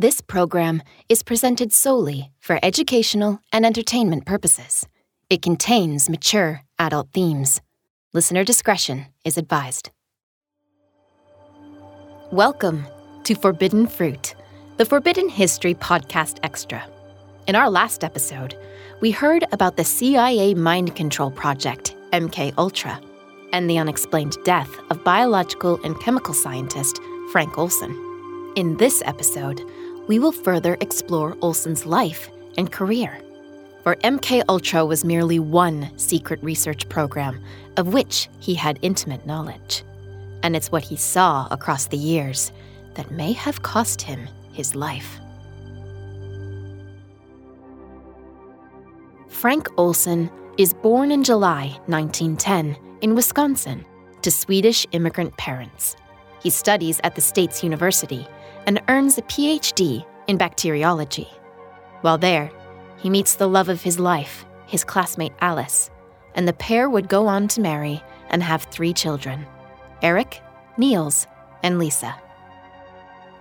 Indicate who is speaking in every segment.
Speaker 1: This program is presented solely for educational and entertainment purposes. It contains mature adult themes. Listener discretion is advised. Welcome to Forbidden Fruit, the Forbidden History Podcast Extra. In our last episode, we heard about the CIA mind control project, MK Ultra, and the unexplained death of biological and chemical scientist Frank Olson. In this episode, we will further explore Olson's life and career. For MK Ultra was merely one secret research program of which he had intimate knowledge. And it's what he saw across the years that may have cost him his life. Frank Olson is born in July 1910 in Wisconsin to Swedish immigrant parents. He studies at the state's university and earns a PhD in bacteriology. While there, he meets the love of his life, his classmate Alice, and the pair would go on to marry and have three children Eric, Niels, and Lisa.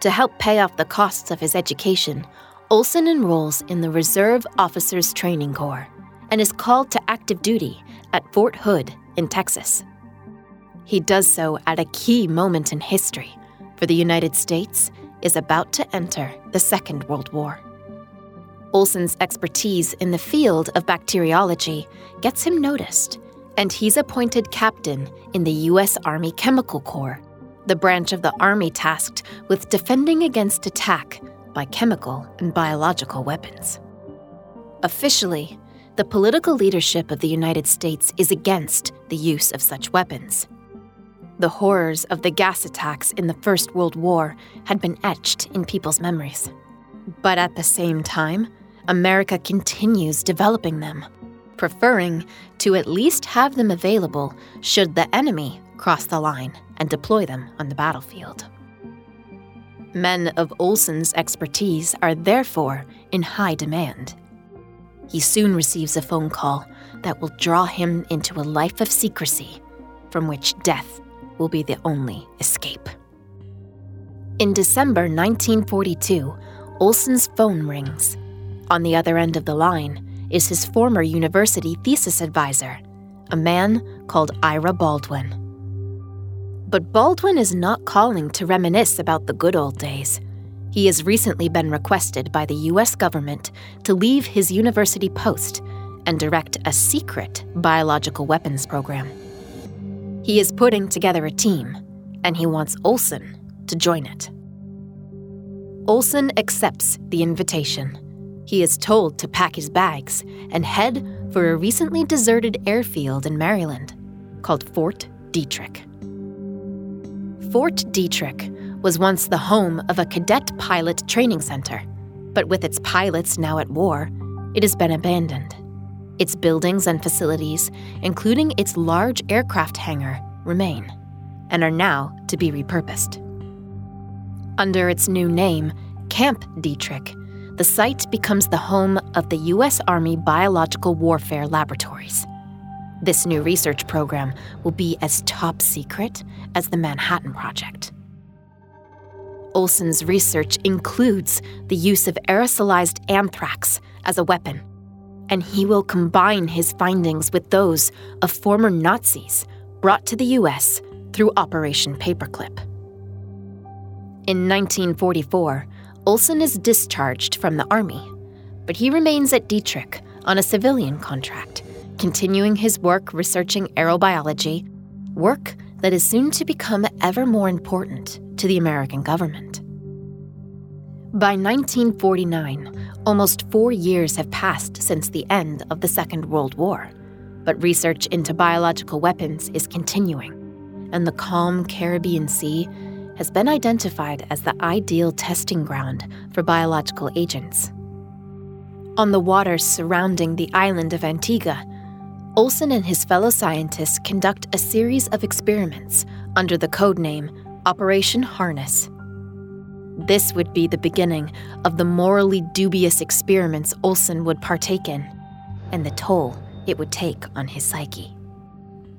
Speaker 1: To help pay off the costs of his education, Olson enrolls in the Reserve Officers Training Corps and is called to active duty at Fort Hood in Texas. He does so at a key moment in history, for the United States is about to enter the Second World War. Olson's expertise in the field of bacteriology gets him noticed, and he's appointed captain in the U.S. Army Chemical Corps, the branch of the Army tasked with defending against attack by chemical and biological weapons. Officially, the political leadership of the United States is against the use of such weapons. The horrors of the gas attacks in the First World War had been etched in people's memories. But at the same time, America continues developing them, preferring to at least have them available should the enemy cross the line and deploy them on the battlefield. Men of Olson's expertise are therefore in high demand. He soon receives a phone call that will draw him into a life of secrecy from which death will be the only escape. In December 1942, Olson's phone rings. On the other end of the line is his former university thesis advisor, a man called Ira Baldwin. But Baldwin is not calling to reminisce about the good old days. He has recently been requested by the US government to leave his university post and direct a secret biological weapons program. He is putting together a team, and he wants Olson to join it. Olson accepts the invitation. He is told to pack his bags and head for a recently deserted airfield in Maryland called Fort Detrick. Fort Detrick was once the home of a cadet pilot training center, but with its pilots now at war, it has been abandoned. Its buildings and facilities, including its large aircraft hangar, remain and are now to be repurposed. Under its new name, Camp Detrick, the site becomes the home of the U.S. Army Biological Warfare Laboratories. This new research program will be as top secret as the Manhattan Project. Olson's research includes the use of aerosolized anthrax as a weapon, and he will combine his findings with those of former Nazis brought to the U.S. through Operation Paperclip. In 1944, Olson is discharged from the Army, but he remains at Detrick on a civilian contract, continuing his work researching aerobiology, work that is soon to become ever more important to the American government. By 1949, almost four years have passed since the end of the Second World War, but research into biological weapons is continuing, and the calm Caribbean Sea has been identified as the ideal testing ground for biological agents. On the waters surrounding the island of Antigua, Olson and his fellow scientists conduct a series of experiments under the code name Operation Harness. This would be the beginning of the morally dubious experiments Olson would partake in, and the toll it would take on his psyche.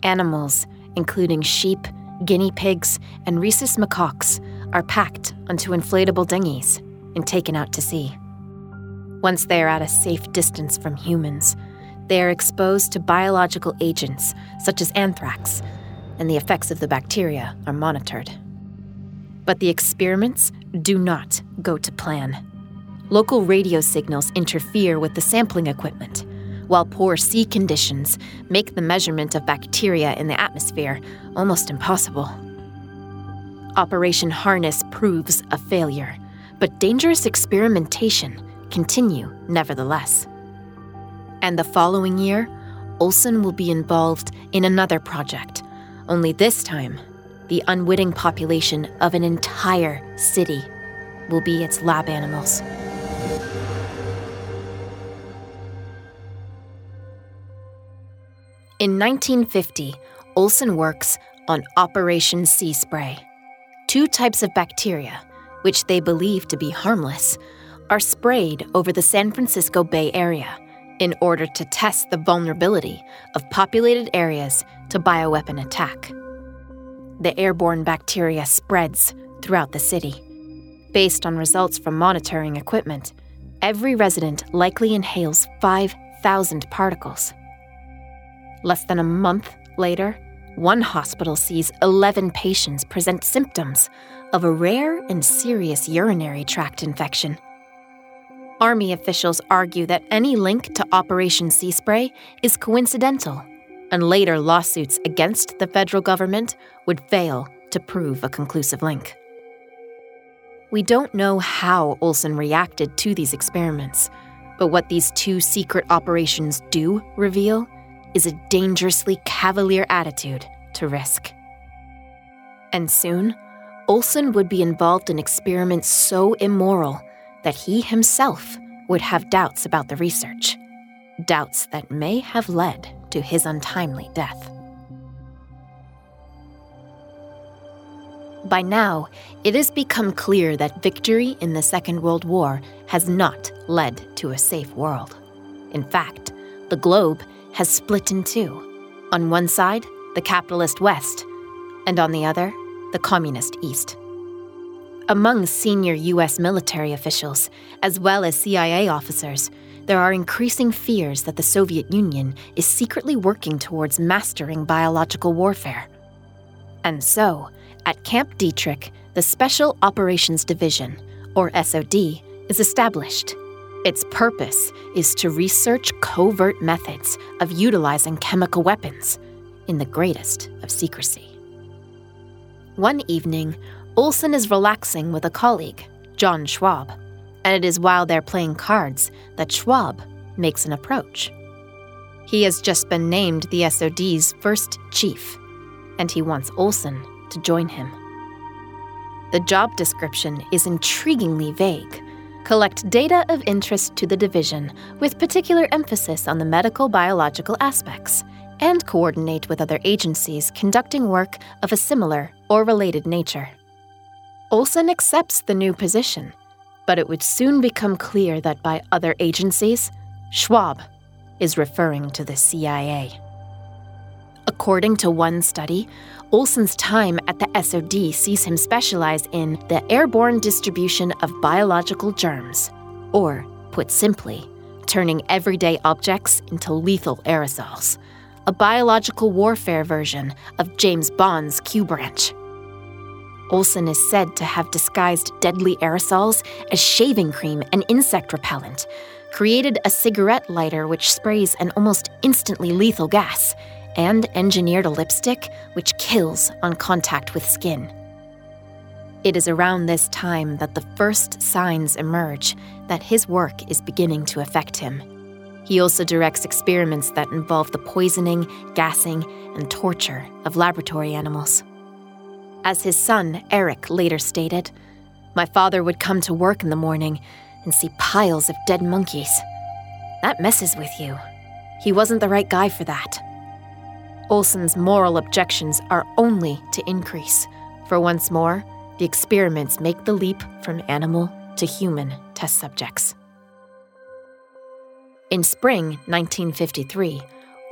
Speaker 1: Animals, including sheep, guinea pigs, and rhesus macaques, are packed onto inflatable dinghies, and taken out to sea. Once they are at a safe distance from humans, they are exposed to biological agents such as anthrax, and the effects of the bacteria are monitored. But the experiments do not go to plan. Local radio signals interfere with the sampling equipment, while poor sea conditions make the measurement of bacteria in the atmosphere almost impossible. Operation Harness proves a failure, but dangerous experimentation continue nevertheless. And the following year, Olson will be involved in another project, only this time, the unwitting population of an entire city will be its lab animals. In 1950, Olson works on Operation Sea Spray. Two types of bacteria, which they believe to be harmless, are sprayed over the San Francisco Bay Area in order to test the vulnerability of populated areas to bioweapon attack. The airborne bacteria spreads throughout the city. Based on results from monitoring equipment, every resident likely inhales 5,000 particles. Less than a month later, one hospital sees 11 patients present symptoms of a rare and serious urinary tract infection. Army officials argue that any link to Operation Sea Spray is coincidental, and later lawsuits against the federal government would fail to prove a conclusive link. We don't know how Olson reacted to these experiments, but what these two secret operations do reveal is a dangerously cavalier attitude to risk. And soon, Olson would be involved in experiments so immoral that he himself would have doubts about the research. Doubts that may have led to his untimely death. By now, it has become clear that victory in the Second World War has not led to a safe world. In fact, the globe has split in two. On one side, the capitalist West, and on the other, the communist East. Among senior U.S. military officials, as well as CIA officers, there are increasing fears that the Soviet Union is secretly working towards mastering biological warfare. And so, at Camp Detrick, the Special Operations Division, or SOD, is established its purpose is to research covert methods of utilizing chemical weapons in the greatest of secrecy. One evening, Olson is relaxing with a colleague, John Schwab, and it is while they're playing cards that Schwab makes an approach. He has just been named the SOD's first chief, and he wants Olson to join him. The job description is intriguingly vague collect data of interest to the division with particular emphasis on the medical biological aspects, and coordinate with other agencies conducting work of a similar or related nature. Olson accepts the new position, but it would soon become clear that by other agencies, Schwab is referring to the CIA. According to one study, Olson's time at the SOD sees him specialize in the airborne distribution of biological germs, or, put simply, turning everyday objects into lethal aerosols, a biological warfare version of James Bond's Q branch. Olson is said to have disguised deadly aerosols as shaving cream and insect repellent, created a cigarette lighter which sprays an almost instantly lethal gas, and engineered a lipstick which kills on contact with skin. It is around this time that the first signs emerge that his work is beginning to affect him. He also directs experiments that involve the poisoning, gassing, and torture of laboratory animals. As his son, Eric, later stated, my father would come to work in the morning and see piles of dead monkeys. That messes with you. He wasn't the right guy for that. Olson's moral objections are only to increase, for once more, the experiments make the leap from animal to human test subjects. In spring 1953,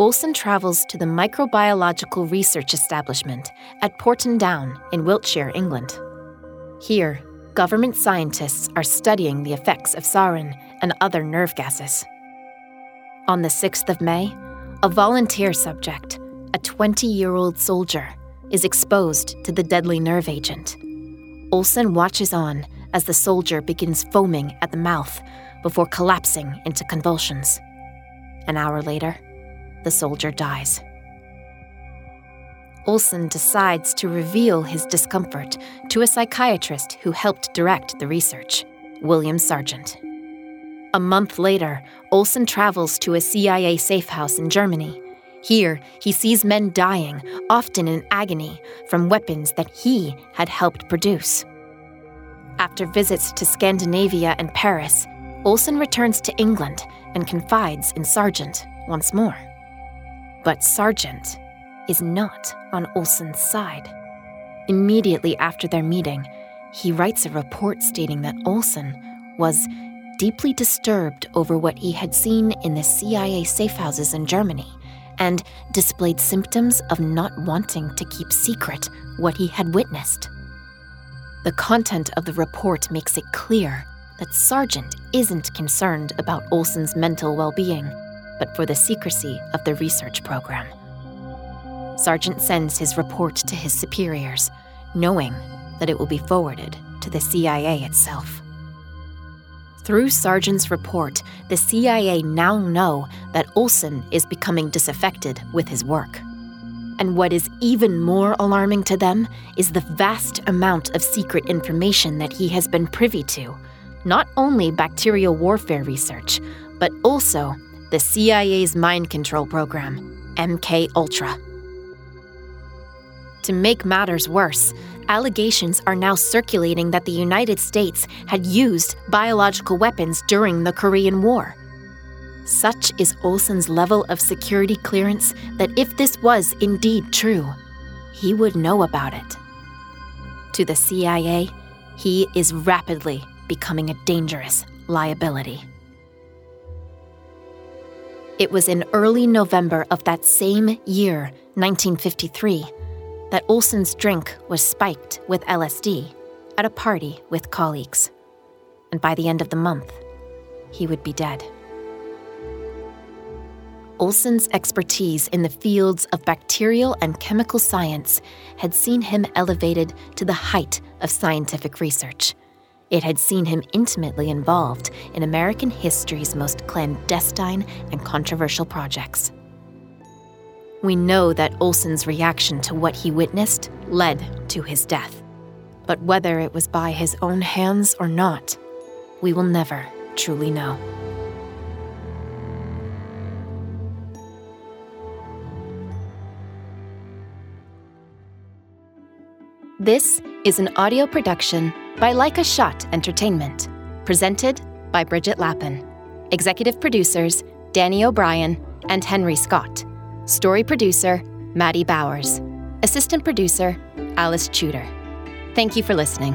Speaker 1: Olson travels to the Microbiological Research Establishment at Porton Down in Wiltshire, England. Here, government scientists are studying the effects of sarin and other nerve gases. On the 6th of May, a volunteer subject, a 20 year old soldier, is exposed to the deadly nerve agent. Olson watches on as the soldier begins foaming at the mouth before collapsing into convulsions. An hour later, the soldier dies. Olson decides to reveal his discomfort to a psychiatrist who helped direct the research, William Sargent. A month later, Olson travels to a CIA safe house in Germany. Here, he sees men dying, often in agony, from weapons that he had helped produce. After visits to Scandinavia and Paris, Olson returns to England and confides in Sargent once more. But Sargent is not on Olson's side. Immediately after their meeting, he writes a report stating that Olson was deeply disturbed over what he had seen in the CIA safehouses in Germany and displayed symptoms of not wanting to keep secret what he had witnessed. The content of the report makes it clear that Sargent isn't concerned about Olson's mental well being, but for the secrecy of the research program. Sargent sends his report to his superiors, knowing that it will be forwarded to the CIA itself. Through Sargent's report, the CIA now know that Olson is becoming disaffected with his work. And what is even more alarming to them is the vast amount of secret information that he has been privy to. Not only bacterial warfare research, but also the CIA's mind control program, MK Ultra. To make matters worse, allegations are now circulating that the United States had used biological weapons during the Korean War. Such is Olson's level of security clearance that if this was indeed true, he would know about it. To the CIA, he is rapidly becoming a dangerous liability. It was in early November of that same year, 1953, that Olson's drink was spiked with LSD at a party with colleagues. And by the end of the month, he would be dead. Olson's expertise in the fields of bacterial and chemical science had seen him elevated to the height of scientific research. It had seen him intimately involved in American history's most clandestine and controversial projects. We know that Olson's reaction to what he witnessed led to his death. But whether it was by his own hands or not, we will never truly know. This is an audio production by Like a Shot Entertainment, presented by Bridget Lappin. Executive producers Danny O'Brien and Henry Scott. Story producer Maddie Bowers. Assistant producer Alice Tudor. Thank you for listening.